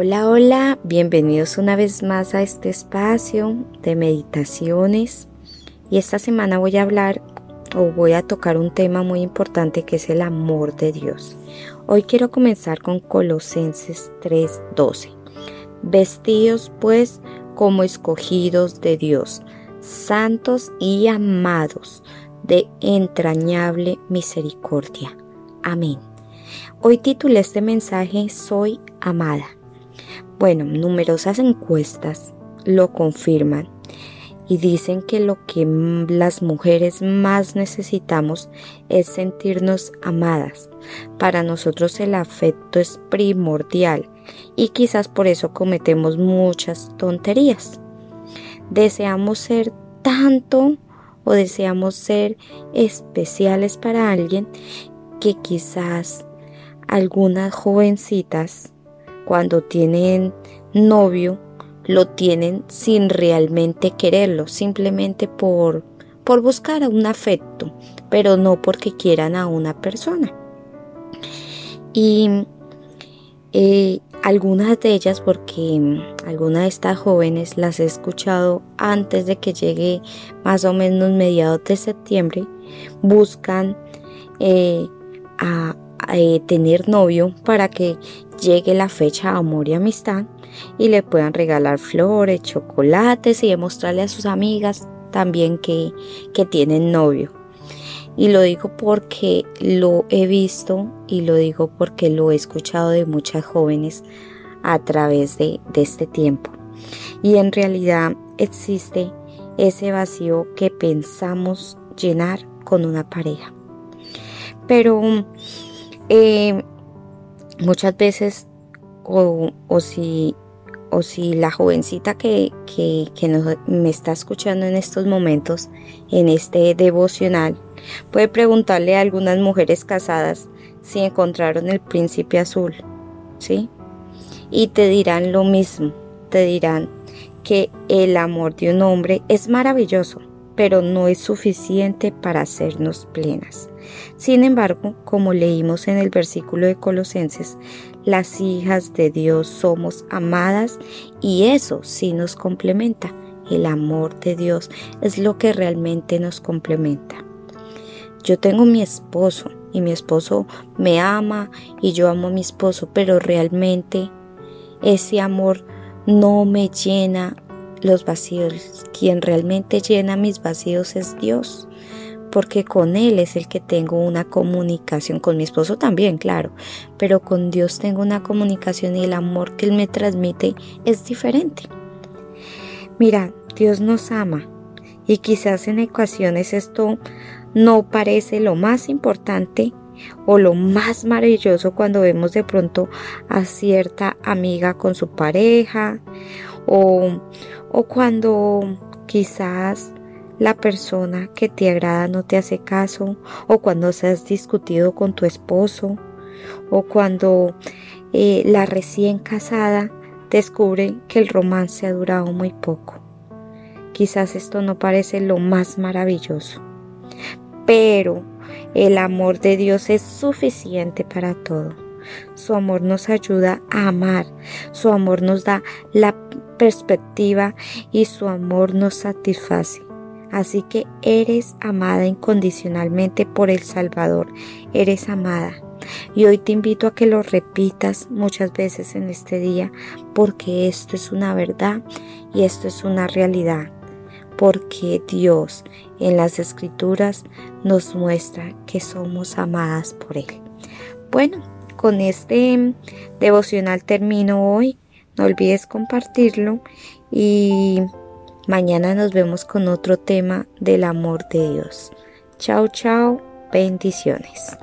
Hola, hola, bienvenidos una vez más a este espacio de meditaciones. Y esta semana voy a hablar o voy a tocar un tema muy importante que es el amor de Dios. Hoy quiero comenzar con Colosenses 3:12. Vestidos pues como escogidos de Dios, santos y amados de entrañable misericordia. Amén. Hoy titulé este mensaje Soy amada. Bueno, numerosas encuestas lo confirman y dicen que lo que las mujeres más necesitamos es sentirnos amadas. Para nosotros el afecto es primordial y quizás por eso cometemos muchas tonterías. Deseamos ser tanto o deseamos ser especiales para alguien que quizás algunas jovencitas cuando tienen novio lo tienen sin realmente quererlo, simplemente por, por buscar un afecto, pero no porque quieran a una persona. Y eh, algunas de ellas, porque algunas de estas jóvenes las he escuchado antes de que llegue más o menos mediados de septiembre, buscan eh, a, eh, tener novio para que llegue la fecha de amor y amistad y le puedan regalar flores, chocolates y demostrarle a sus amigas también que, que tienen novio. Y lo digo porque lo he visto y lo digo porque lo he escuchado de muchas jóvenes a través de, de este tiempo. Y en realidad existe ese vacío que pensamos llenar con una pareja. Pero eh, muchas veces, o, si, o si la jovencita que, que, me está escuchando en estos momentos, en este devocional, puede preguntarle a algunas mujeres casadas si encontraron el príncipe azul, ¿sí? Y te dirán lo mismo, te dirán que el amor de un hombre es maravilloso, pero no es suficiente para hacernos plenas. Sin embargo, como leímos en el versículo de Colosenses, las hijas de Dios somos amadas y eso sí nos complementa. El amor de Dios es lo que realmente nos complementa. Yo tengo mi esposo y mi esposo me ama y yo amo a mi esposo, pero realmente ese amor no me llena los vacíos. Quien realmente llena mis vacíos es Dios, porque con Él es el que tengo una comunicación, con mi esposo también, claro, pero con Dios tengo una comunicación y el amor que Él me transmite es diferente. Mira, Dios nos ama y quizás en ecuaciones esto no parece lo más importante o lo más maravilloso cuando vemos de pronto a cierta amiga con su pareja o, o cuando quizás la persona que te agrada no te hace caso, o cuando se has discutido con tu esposo, o cuando eh, la recién casada descubre que el romance ha durado muy poco. Quizás esto no parece lo más maravilloso, pero el amor de Dios es suficiente para todo. Su amor nos ayuda a amar, su amor nos da la perspectiva y su amor nos satisface. Así que eres amada incondicionalmente por el Salvador, eres amada. Y hoy te invito a que lo repitas muchas veces en este día, porque esto es una verdad y esto es una realidad. Porque Dios en las escrituras nos muestra que somos amadas por Él. Bueno, con este devocional termino hoy. No olvides compartirlo y mañana nos vemos con otro tema del amor de Dios. Chao, chao, bendiciones.